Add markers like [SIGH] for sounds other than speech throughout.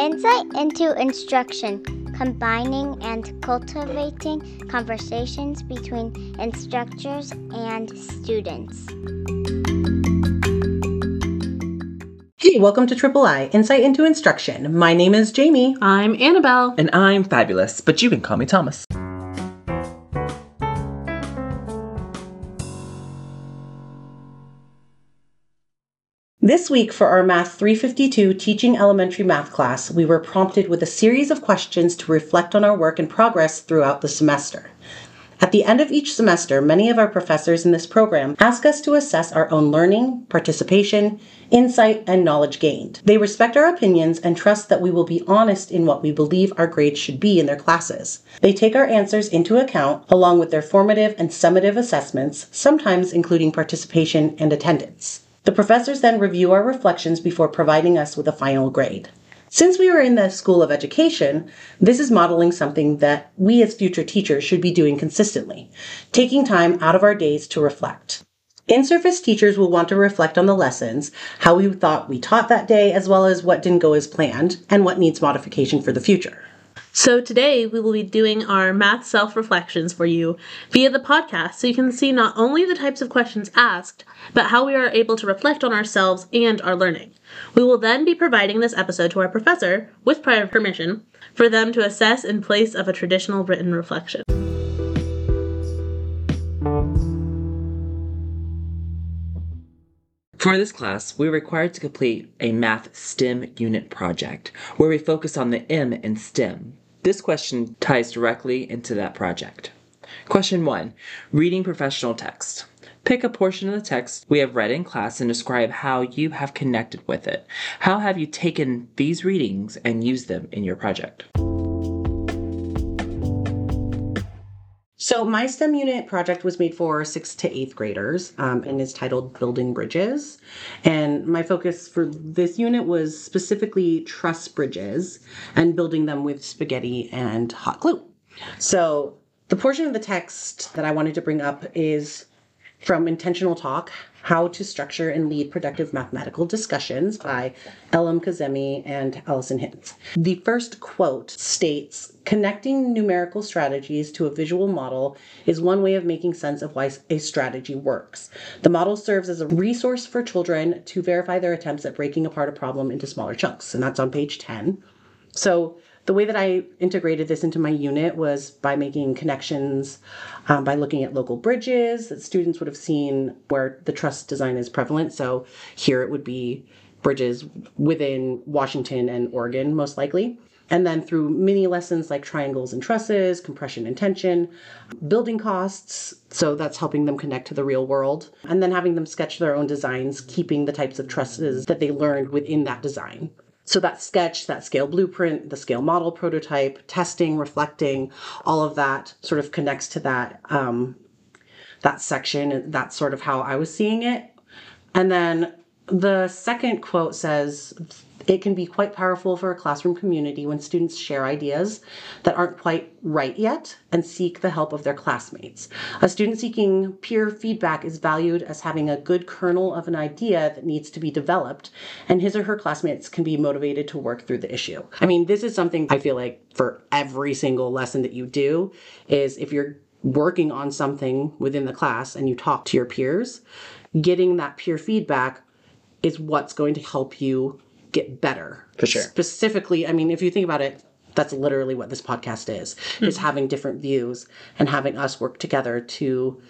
Insight into instruction, combining and cultivating conversations between instructors and students. Hey, welcome to Triple I Insight into Instruction. My name is Jamie. I'm Annabelle. And I'm fabulous, but you can call me Thomas. This week, for our Math 352 Teaching Elementary Math class, we were prompted with a series of questions to reflect on our work and progress throughout the semester. At the end of each semester, many of our professors in this program ask us to assess our own learning, participation, insight, and knowledge gained. They respect our opinions and trust that we will be honest in what we believe our grades should be in their classes. They take our answers into account along with their formative and summative assessments, sometimes including participation and attendance. The professors then review our reflections before providing us with a final grade. Since we are in the School of Education, this is modeling something that we as future teachers should be doing consistently, taking time out of our days to reflect. In service teachers will want to reflect on the lessons, how we thought we taught that day, as well as what didn't go as planned and what needs modification for the future. So today we will be doing our math self reflections for you via the podcast so you can see not only the types of questions asked, but how we are able to reflect on ourselves and our learning. We will then be providing this episode to our professor, with prior permission, for them to assess in place of a traditional written reflection. For this class, we are required to complete a math STEM unit project where we focus on the M in STEM. This question ties directly into that project. Question 1 Reading professional text. Pick a portion of the text we have read in class and describe how you have connected with it. How have you taken these readings and used them in your project? So, my STEM unit project was made for sixth to eighth graders um, and is titled Building Bridges. And my focus for this unit was specifically truss bridges and building them with spaghetti and hot glue. So, the portion of the text that I wanted to bring up is from Intentional Talk How to Structure and Lead Productive Mathematical Discussions by Elham Kazemi and Allison Hintz. The first quote states Connecting numerical strategies to a visual model is one way of making sense of why a strategy works. The model serves as a resource for children to verify their attempts at breaking apart a problem into smaller chunks, and that's on page 10. So, the way that I integrated this into my unit was by making connections, um, by looking at local bridges that students would have seen where the truss design is prevalent. So here it would be bridges within Washington and Oregon, most likely. And then through mini lessons like triangles and trusses, compression and tension, building costs. So that's helping them connect to the real world. And then having them sketch their own designs, keeping the types of trusses that they learned within that design. So that sketch, that scale blueprint, the scale model prototype, testing, reflecting, all of that sort of connects to that um, that section. That's sort of how I was seeing it. And then the second quote says, it can be quite powerful for a classroom community when students share ideas that aren't quite right yet and seek the help of their classmates. A student seeking peer feedback is valued as having a good kernel of an idea that needs to be developed, and his or her classmates can be motivated to work through the issue. I mean, this is something I feel like for every single lesson that you do is if you're working on something within the class and you talk to your peers, getting that peer feedback is what's going to help you get better. For sure. Specifically, I mean, if you think about it, that's literally what this podcast is. Mm-hmm. Is having different views and having us work together to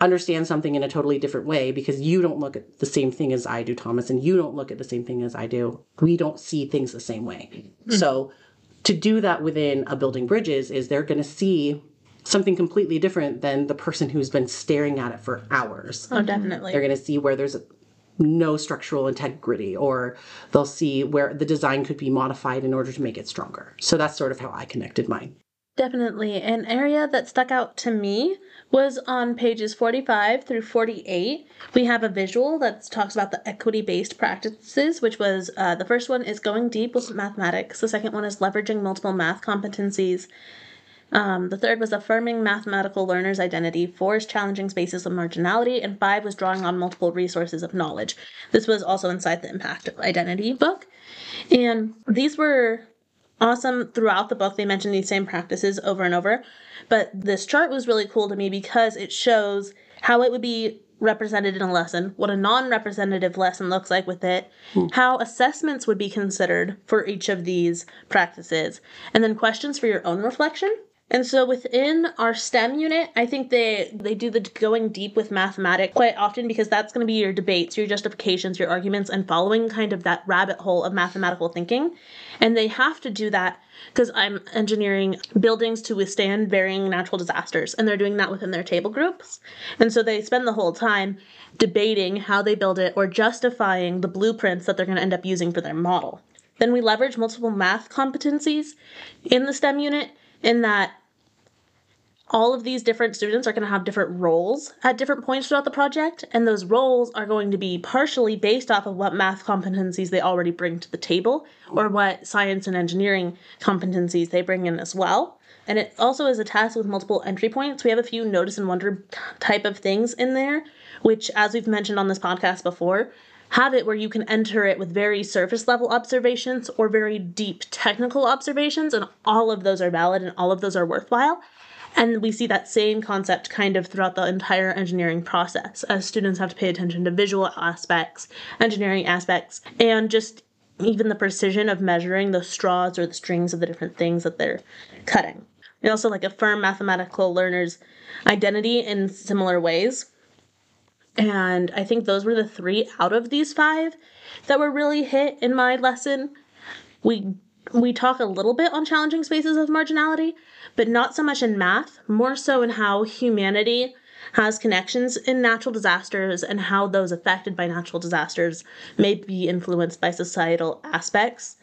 understand something in a totally different way because you don't look at the same thing as I do, Thomas, and you don't look at the same thing as I do. We don't see things the same way. Mm-hmm. So to do that within a building bridges is they're going to see something completely different than the person who's been staring at it for hours. Oh, definitely. They're going to see where there's no structural integrity or they'll see where the design could be modified in order to make it stronger. So that's sort of how I connected mine. Definitely. An area that stuck out to me was on pages 45 through 48. We have a visual that talks about the equity based practices, which was uh, the first one is going deep with mathematics, the second one is leveraging multiple math competencies. Um, the third was affirming mathematical learners' identity. Four is challenging spaces of marginality, and five was drawing on multiple resources of knowledge. This was also inside the Impact of Identity book, and these were awesome throughout the book. They mentioned these same practices over and over, but this chart was really cool to me because it shows how it would be represented in a lesson, what a non representative lesson looks like with it, how assessments would be considered for each of these practices, and then questions for your own reflection. And so within our STEM unit, I think they they do the going deep with mathematics quite often because that's going to be your debates, your justifications, your arguments, and following kind of that rabbit hole of mathematical thinking. And they have to do that because I'm engineering buildings to withstand varying natural disasters, and they're doing that within their table groups. And so they spend the whole time debating how they build it or justifying the blueprints that they're going to end up using for their model. Then we leverage multiple math competencies in the STEM unit in that all of these different students are going to have different roles at different points throughout the project, and those roles are going to be partially based off of what math competencies they already bring to the table or what science and engineering competencies they bring in as well. And it also is a task with multiple entry points. We have a few notice and wonder type of things in there, which, as we've mentioned on this podcast before, have it where you can enter it with very surface level observations or very deep technical observations, and all of those are valid and all of those are worthwhile. And we see that same concept kind of throughout the entire engineering process, as students have to pay attention to visual aspects, engineering aspects, and just even the precision of measuring the straws or the strings of the different things that they're cutting. And also like affirm mathematical learners' identity in similar ways. And I think those were the three out of these five that were really hit in my lesson. We we talk a little bit on challenging spaces of marginality, but not so much in math, more so in how humanity has connections in natural disasters and how those affected by natural disasters may be influenced by societal aspects,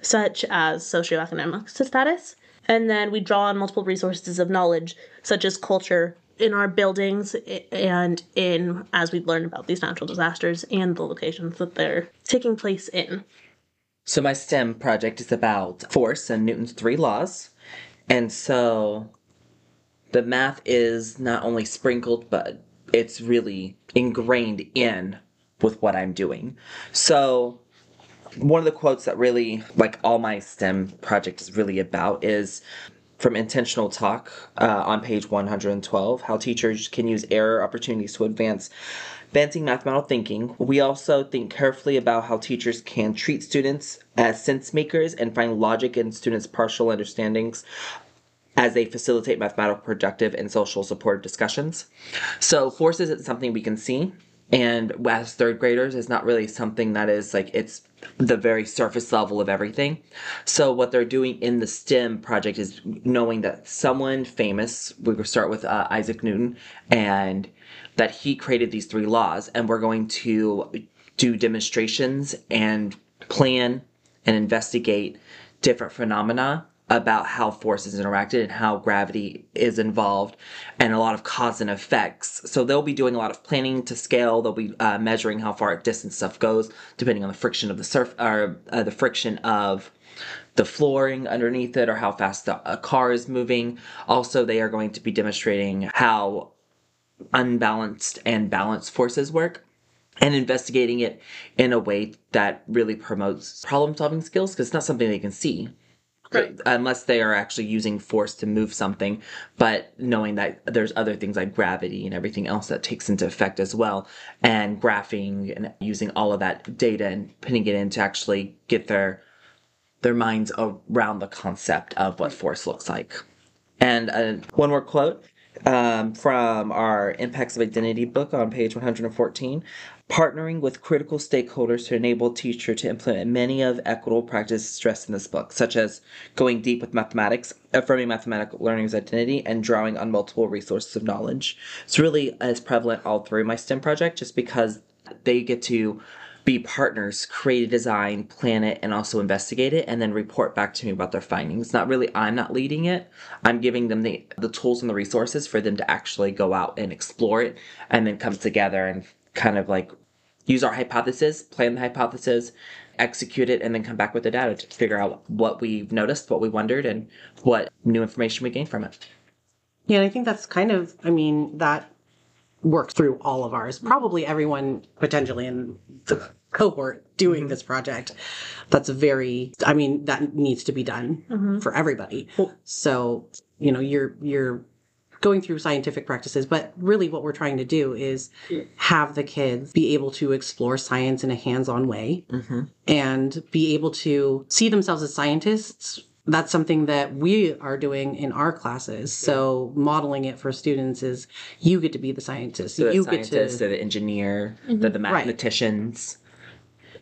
such as socioeconomic status. And then we draw on multiple resources of knowledge, such as culture, in our buildings and in as we've learned about these natural disasters and the locations that they're taking place in. So my STEM project is about force and Newton's three laws. And so the math is not only sprinkled, but it's really ingrained in with what I'm doing. So one of the quotes that really, like all my STEM project is really about is from Intentional Talk uh, on page 112 how teachers can use error opportunities to advance advancing mathematical thinking. We also think carefully about how teachers can treat students as sense makers and find logic in students' partial understandings as they facilitate mathematical, productive, and social supportive discussions. So, force isn't something we can see, and as third graders is not really something that is like it's the very surface level of everything. So what they're doing in the STEM project is knowing that someone famous, we start with uh, Isaac Newton, and that he created these three laws, and we're going to do demonstrations and plan and investigate different phenomena about how forces interacted and how gravity is involved and a lot of cause and effects. So they'll be doing a lot of planning to scale. They'll be uh, measuring how far distance stuff goes depending on the friction of the surf or uh, the friction of the flooring underneath it or how fast the a car is moving. Also they are going to be demonstrating how unbalanced and balanced forces work and investigating it in a way that really promotes problem solving skills because it's not something they can see. Right. unless they are actually using force to move something but knowing that there's other things like gravity and everything else that takes into effect as well and graphing and using all of that data and putting it in to actually get their their minds around the concept of what force looks like. And uh, one more quote um, from our Impacts of Identity book on page 114 partnering with critical stakeholders to enable teacher to implement many of equitable practices stressed in this book, such as going deep with mathematics, affirming mathematical learning's identity, and drawing on multiple resources of knowledge. It's really as prevalent all through my STEM project just because they get to be partners, create a design, plan it, and also investigate it, and then report back to me about their findings. Not really, I'm not leading it. I'm giving them the, the tools and the resources for them to actually go out and explore it and then come together and kind of like use our hypothesis, plan the hypothesis, execute it, and then come back with the data to figure out what we've noticed, what we wondered, and what new information we gained from it. Yeah, and I think that's kind of, I mean, that works through all of ours. Probably everyone potentially in the cohort doing mm-hmm. this project. That's a very, I mean, that needs to be done mm-hmm. for everybody. So, you know, you're, you're, going through scientific practices but really what we're trying to do is have the kids be able to explore science in a hands-on way mm-hmm. and be able to see themselves as scientists that's something that we are doing in our classes. So modeling it for students is you get to be the scientist. So the you scientists, get to they're the engineer, they're mm-hmm. the mathematicians,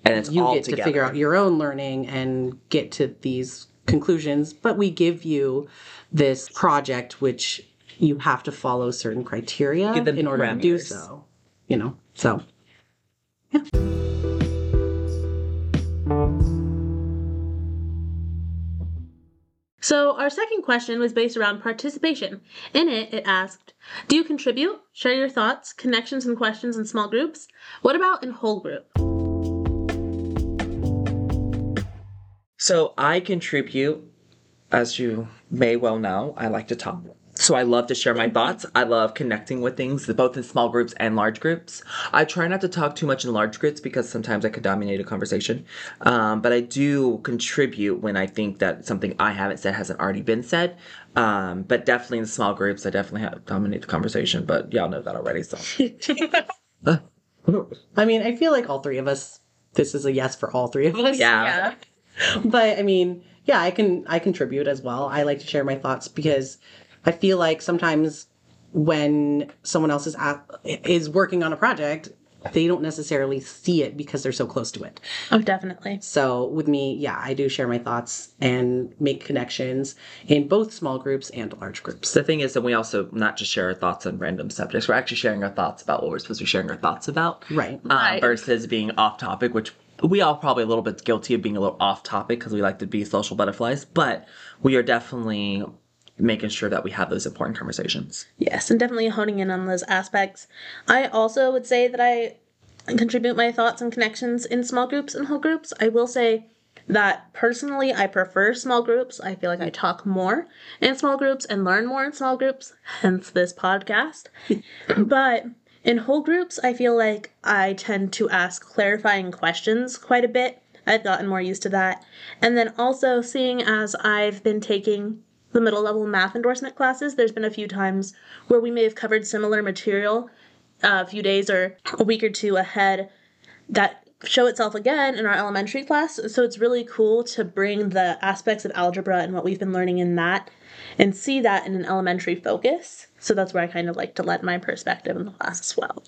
and it's you all get together. to figure out your own learning and get to these conclusions. But we give you this project which you have to follow certain criteria in order to do so you know so So, our second question was based around participation. In it, it asked Do you contribute, share your thoughts, connections, and questions in small groups? What about in whole group? So I contribute, as you may well know, I like to talk. So I love to share my thoughts. I love connecting with things, both in small groups and large groups. I try not to talk too much in large groups because sometimes I could dominate a conversation. Um, but I do contribute when I think that something I haven't said hasn't already been said. Um, but definitely in small groups, I definitely have dominate the conversation. But y'all know that already. So [LAUGHS] i mean i feel like all three of us this is a yes for all three of us yeah. but i mean yeah i can i contribute as well i like to share my thoughts because i feel like sometimes when someone else is at, is working on a project they don't necessarily see it because they're so close to it Oh, definitely. so with me yeah i do share my thoughts and make connections in both small groups and large groups The thing is that we also not just share our thoughts on random subjects. We're actually sharing our thoughts about what we're supposed to be sharing our thoughts about. right um, Right. versus being off topic, which we all probably a little bit guilty of being a little off topic because we like to be social butterflies, but we are definitely making sure that we have those important conversations. Yes, and definitely honing in on those aspects. I also would say that I contribute my thoughts and connections in small groups and whole groups. I will say that personally, I prefer small groups. I feel like I talk more in small groups and learn more in small groups, hence this podcast. [LAUGHS] but in whole groups, I feel like I tend to ask clarifying questions quite a bit. I've gotten more used to that. And then also, seeing as I've been taking the middle level math endorsement classes, there's been a few times where we may have covered similar material uh, a few days or a week or two ahead that show itself again in our elementary class. So it's really cool to bring the aspects of algebra and what we've been learning in that and see that in an elementary focus. So that's where I kind of like to let my perspective in the class as well.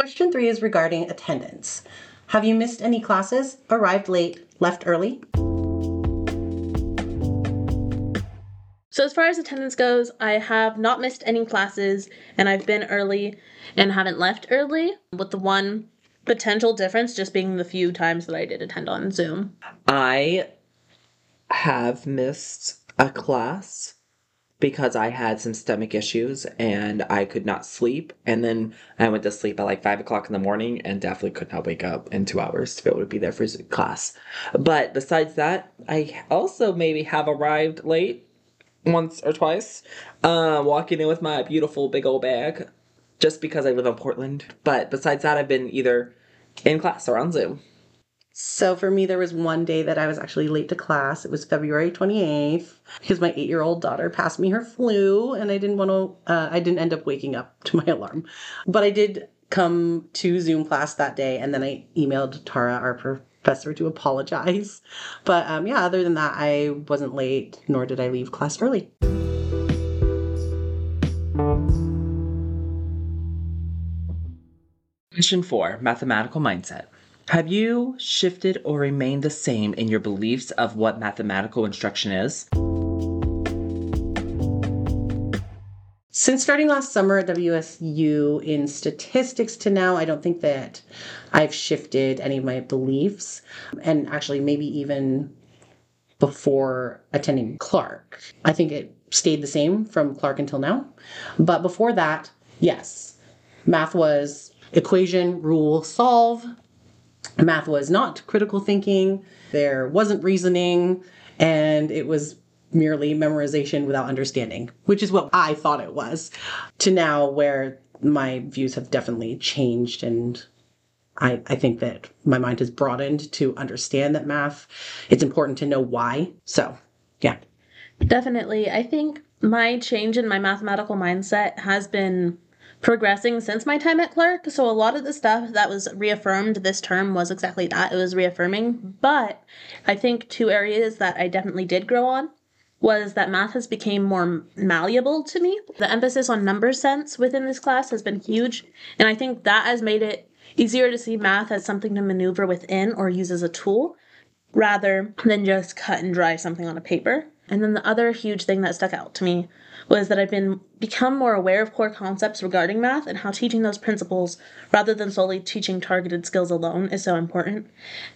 question three is regarding attendance have you missed any classes arrived late left early So as far as attendance goes, I have not missed any classes and I've been early and haven't left early, with the one potential difference just being the few times that I did attend on Zoom. I have missed a class because I had some stomach issues and I could not sleep. And then I went to sleep at like five o'clock in the morning and definitely could not wake up in two hours to be able to be there for class. But besides that, I also maybe have arrived late once or twice, uh, walking in with my beautiful big old bag just because I live in Portland. But besides that, I've been either in class or on Zoom. So for me, there was one day that I was actually late to class. It was February 28th because my eight year old daughter passed me her flu and I didn't want to, uh, I didn't end up waking up to my [LAUGHS] alarm. But I did come to Zoom class that day and then I emailed Tara, our professor, to apologize. But um, yeah, other than that, I wasn't late nor did I leave class early. Question four Mathematical mindset. Have you shifted or remained the same in your beliefs of what mathematical instruction is? Since starting last summer at WSU in statistics to now, I don't think that I've shifted any of my beliefs. And actually, maybe even before attending Clark, I think it stayed the same from Clark until now. But before that, yes, math was equation, rule, solve. Math was not critical thinking, there wasn't reasoning, and it was merely memorization without understanding, which is what I thought it was, to now where my views have definitely changed. And I, I think that my mind has broadened to understand that math. It's important to know why. So yeah. Definitely. I think my change in my mathematical mindset has been progressing since my time at Clark. So a lot of the stuff that was reaffirmed this term was exactly that. It was reaffirming. But I think two areas that I definitely did grow on was that math has become more malleable to me. The emphasis on number sense within this class has been huge, and I think that has made it easier to see math as something to maneuver within or use as a tool rather than just cut and dry something on a paper. And then the other huge thing that stuck out to me was that I've been become more aware of core concepts regarding math and how teaching those principles rather than solely teaching targeted skills alone is so important.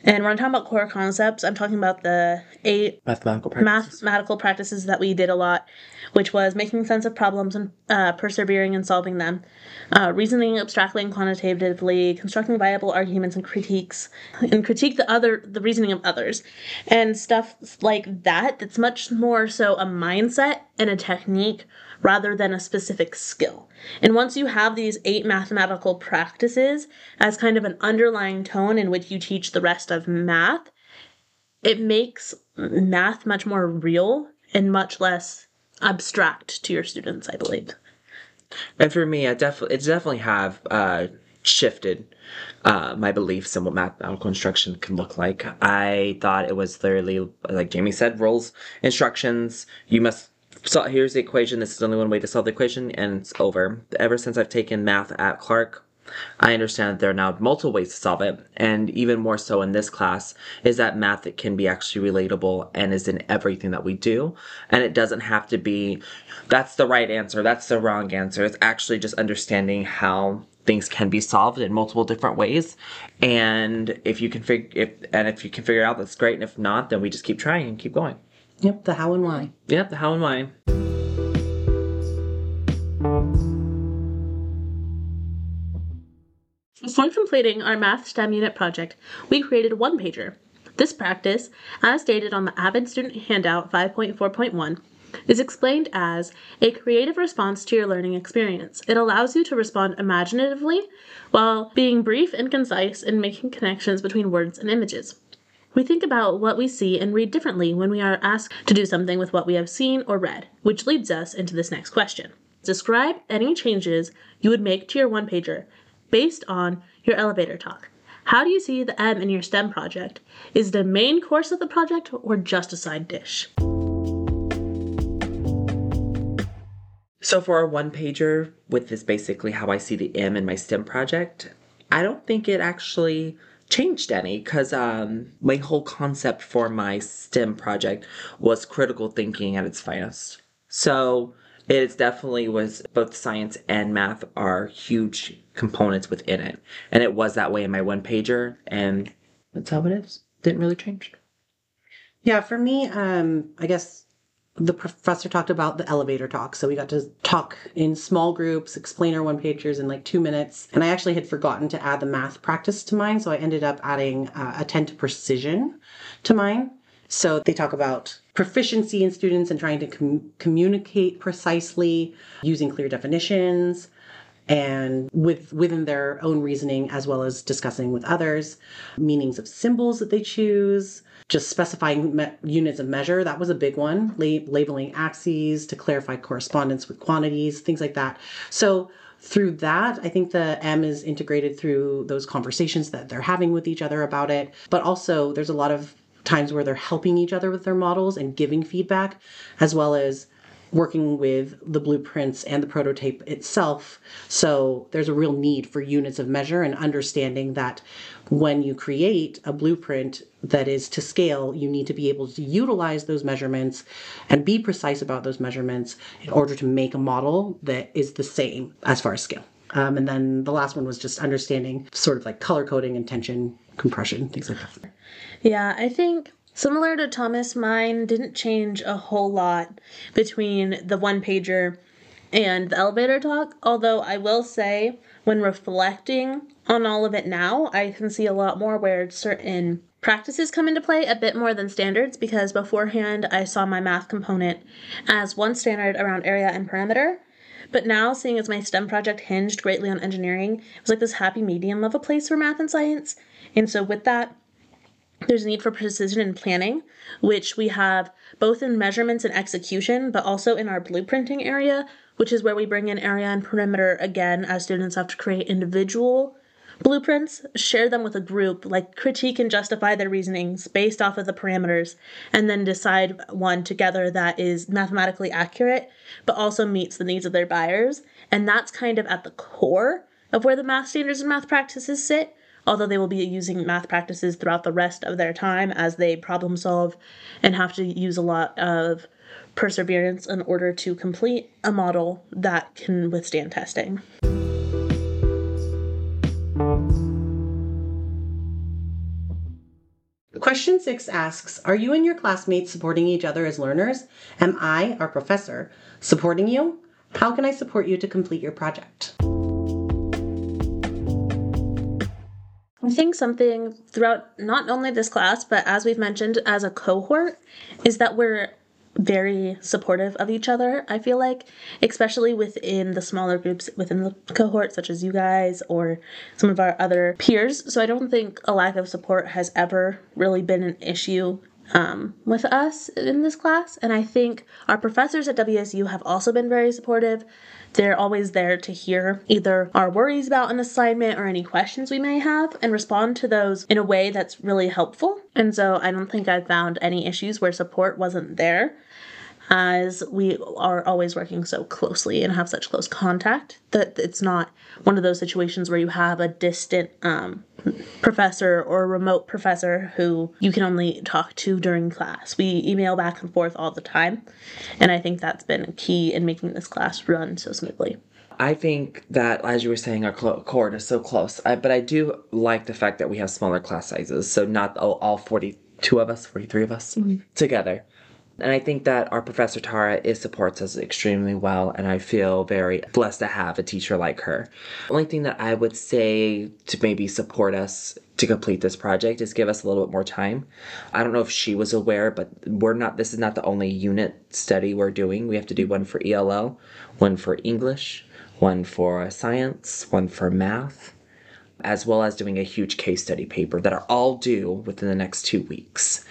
And when I'm talking about core concepts, I'm talking about the eight Mathematical practices. mathematical practices that we did a lot, which was making sense of problems and uh, persevering in solving them, uh, reasoning abstractly and quantitatively, constructing viable arguments and critiques, and critique the other the reasoning of others, and stuff like that. That's much more so a mindset and a technique rather than a specific skill. And once you have these eight mathematical practices as kind of an underlying tone in which you teach the rest of math, it makes math much more real and much less abstract to your students, I believe. And for me, I definitely it definitely have uh, shifted uh, my beliefs in what mathematical instruction can look like. I thought it was literally like Jamie said, rules, instructions. You must. So here's the equation. This is only one way to solve the equation, and it's over. Ever since I've taken math at Clark, I understand that there are now multiple ways to solve it, and even more so in this class is that math that can be actually relatable and is in everything that we do, and it doesn't have to be that's the right answer, that's the wrong answer. It's actually just understanding how things can be solved in multiple different ways, and if you can figure if and if you can figure it out, that's great, and if not, then we just keep trying and keep going. Yep the how and why Yep, the how and why. Before completing our Math STEM Unit project, we created one pager. This practice, as stated on the AVID Student Handout 5.4.1, is explained as a creative response to your learning experience. It allows you to respond imaginatively while being brief and concise and making connections between words and images. We think about what we see and read differently when we are asked to do something with what we have seen or read, which leads us into this next question. Describe any changes you would make to your one pager based on your elevator talk. How do you see the M in your STEM project? Is a main course of the project or just a side dish? So for a one pager with this basically how I see the M in my STEM project, I don't think it actually changed any because um, my whole concept for my STEM project was critical thinking at its finest. So it definitely was both science and math are huge components within it, and it was that way in my one pager, and that's how it is. Didn't really change. Yeah, for me, um, I guess the professor talked about the elevator talk. So we got to talk in small groups, explain our one pagers in like two minutes. And I actually had forgotten to add the math practice to mine. So I ended up adding uh, attend to precision to mine. So they talk about proficiency in students and trying to com- communicate precisely using clear definitions and with within their own reasoning as well as discussing with others meanings of symbols that they choose just specifying me- units of measure. That was a big one. La- labeling axes to clarify correspondence with quantities things like that. So through that i think the m is integrated through those conversations that they're having with each other about it. But also there's a lot of times where they're helping each other with their models and giving feedback as well as working with the blueprints and the prototype itself. So there's a real need for units of measure and understanding that when you create a blueprint that is to scale, you need to be able to utilize those measurements and be precise about those measurements in order to make a model that is the same as far as scale. Um, and then the last one was just understanding sort of like color coding and tension compression, things like that. Yeah, I think Similar to Thomas, mine didn't change a whole lot between the one pager and the elevator talk, although I will say, when reflecting on all of it now, I can see a lot more where certain practices come into play a bit more than standards because beforehand I saw my math component as one standard around area and perimeter. But now, seeing as my STEM project hinged greatly on engineering, it was like this happy medium of a place for math and science. And so, with that, there's a need for precision and planning, which we have both in measurements and execution, but also in our blueprinting area, which is where we bring in area and perimeter again as students have to create individual blueprints, share them with a group, like critique and justify their reasonings based off of the parameters, and then decide one together that is mathematically accurate but also meets the needs of their buyers. And that's kind of at the core of where the math standards and math practices sit although they will be using math practices throughout the rest of their time as they problem solve and have to use a lot of perseverance in order to complete a model that can withstand testing. Question six asks Are you and your classmates supporting each other as learners? Am I, our professor, supporting you? How can I support you to complete your project? I think something throughout not only this class, but as we've mentioned as a cohort, is that we're very supportive of each other. I feel like, especially within the smaller groups within the cohort, such as you guys or some of our other peers. So I don't think a lack of support has ever really been an issue um, with us in this class. And I think our professors at WSU have also been very supportive. They're always there to hear either our worries about an assignment or any questions we may have and respond to those in a way that's really helpful. And so I don't think I've found any issues where support wasn't there as we are always working so closely and have such close contact that it's not one of those situations where you have a distant um, professor or a remote professor who you can only talk to during class. We email back and forth all the time, and I think that's been key in making this class run so smoothly. I think that, as you were saying, our cohort is so close. I, but I do like the fact that we have smaller class sizes, so not all, all 42 of us, 43 of us mm-hmm. together. And I think that our professor Tara is supports us extremely well, and I feel very blessed to have a teacher like her. The only thing that I would say to maybe support us to complete this project is give us a little bit more time. I don't know if she was aware, but we're not this is not the only unit study we're doing. We have to do one for ELL, one for English, one for science, one for math, as well as doing a huge case study paper that are all due within the next two weeks.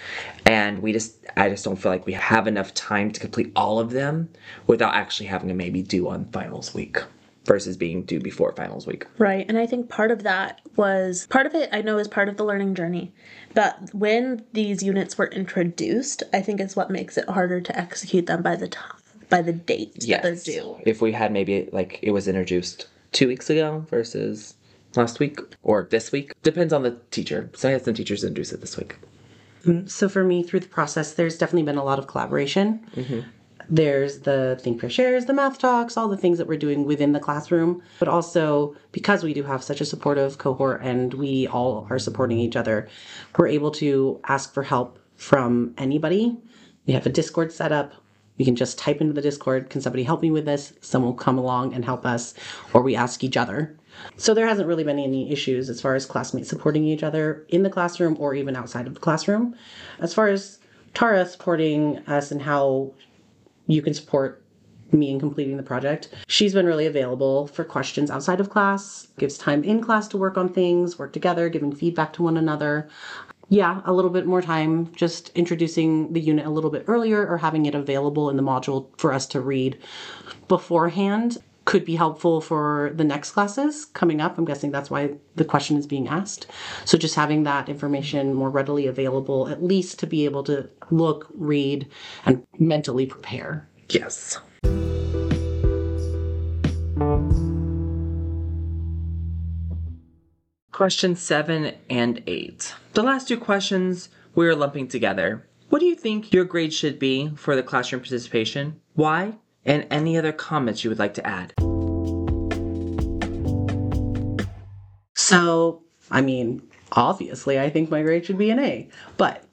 And we just, I just don't feel like we have enough time to complete all of them without actually having to maybe do on finals week versus being due before finals week. Right. And I think part of that was part of it I know is part of the learning journey. But when these units were introduced, I think is what makes it harder to execute them by the time by the date yes. that they're due. If we had maybe like it was introduced two weeks ago versus last week or this week. Depends on the teacher. So I had some teachers introduce it this week. Mm, so for me, through the process, there's definitely been a lot of collaboration. Mm-hmm. There's the Think Pair Shares, the math talks, all the things that we're doing within the classroom. But also, because we do have such a supportive cohort and we all are supporting each other, we're able to ask for help from anybody. We have a Discord set up. We can just type into the Discord, can somebody help me with this? Someone will come along and help us, or we ask each other. So there hasn't really been any issues as far as classmates supporting each other in the classroom or even outside of the classroom. As far as Tara supporting us and how you can support me in completing the project. She's been really available for questions outside of class, gives time in class to work on things, work together, giving feedback to one another. Yeah, a little bit more time just introducing the unit a little bit earlier or having it available in the module for us to read beforehand could be helpful for the next classes coming up. I'm guessing that's why the question is being asked. So just having that information more readily available, at least to be able to look, read, and mentally prepare. Yes. Question seven and eight. The last two questions we're lumping together. What do you think your grade should be for the classroom participation? Why? And any other comments you would like to add. So, I mean, obviously, I think my grade should be an A, but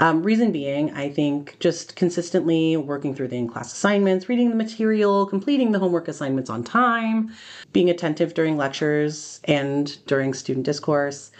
Um, reason being, I think just consistently working through the in class assignments, reading the material, completing the homework assignments on time, being attentive during lectures and during student discourse,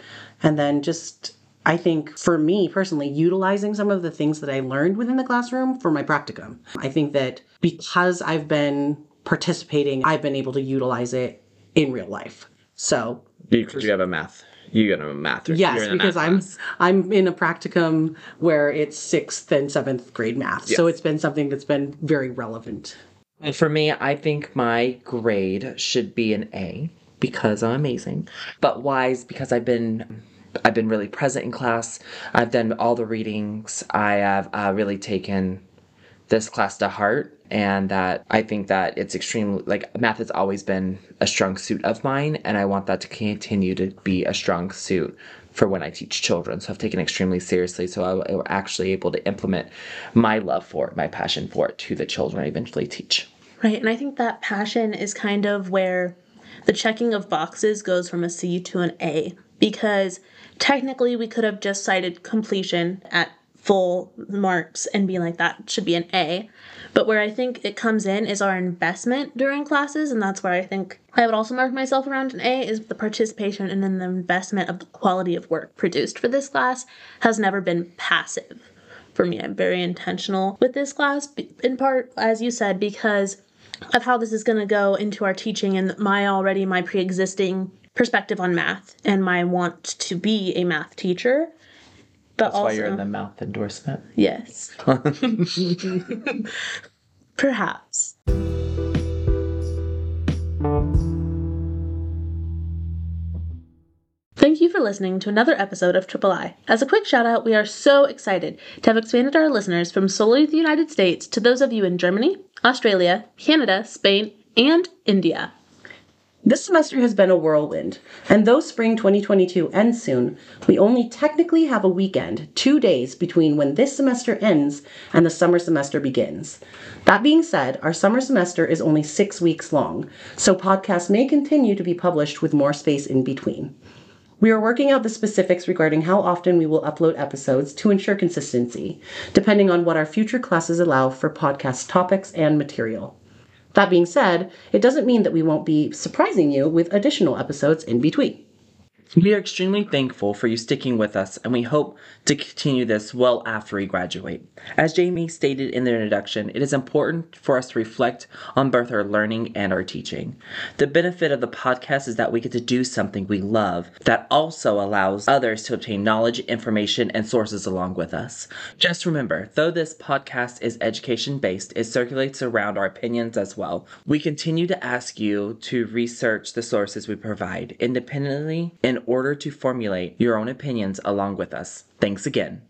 and then just I think for me personally, utilizing some of the things that I learned within the classroom for my practicum. I think that because I've been participating, I've been able to utilize it in real life. So You, you have a math. You got a math. you're yes, because math I'm class. I'm in a practicum where it's sixth and seventh grade math. So it's been something that's been very relevant. And for me, I think my grade should be an A because I'm amazing. But why is because I've been I've been really present in class. I've done all the readings. I have uh, really taken this class to heart and that I think that it's extremely like math has always been a strong suit of mine and I want that to continue to be a strong suit for when I teach children. So I've taken extremely seriously. So I am actually able to implement my love for it, my passion for it to the children I eventually teach. Right, and I think that passion is kind of where the checking of boxes goes from a C to an A because technically we could have just cited completion at full marks and be like that should be an A. But where I think it comes in is our investment during classes, and that's where I think I would also mark myself around an A is the participation and then the investment of the quality of work produced for this class has never been passive for me. I'm very intentional with this class, in part, as you said, because of how this is going to go into our teaching and my already my pre-existing perspective on math and my want to be a math teacher. But That's also, why you're in the mouth endorsement. yes, [LAUGHS] perhaps. Thank you for listening to another episode of Triple I. As a quick shout out, we are so excited to have expanded our listeners from solely the United States to those of you in Germany, Australia, Canada, Spain, and India. This semester has been a whirlwind, and though spring 2022 ends soon, we only technically have a weekend, two days between when this semester ends and the summer semester begins. That being said, our summer semester is only six weeks long, so podcasts may continue to be published with more space in between. We are working out the specifics regarding how often we will upload episodes to ensure consistency, depending on what our future classes allow for podcast topics and material. That being said, it doesn't mean that we won't be surprising you with additional episodes in between. We are extremely thankful for you sticking with us, and we hope to continue this well after we graduate. As Jamie stated in the introduction, it is important for us to reflect on both our learning and our teaching. The benefit of the podcast is that we get to do something we love that also allows others to obtain knowledge, information, and sources along with us. Just remember, though this podcast is education based, it circulates around our opinions as well. We continue to ask you to research the sources we provide independently in order to formulate your own opinions along with us. Thanks again.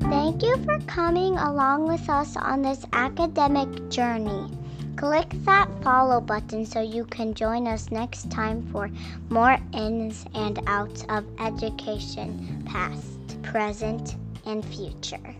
Thank you for coming along with us on this academic journey. Click that follow button so you can join us next time for more ins and outs of education, past, present, and future.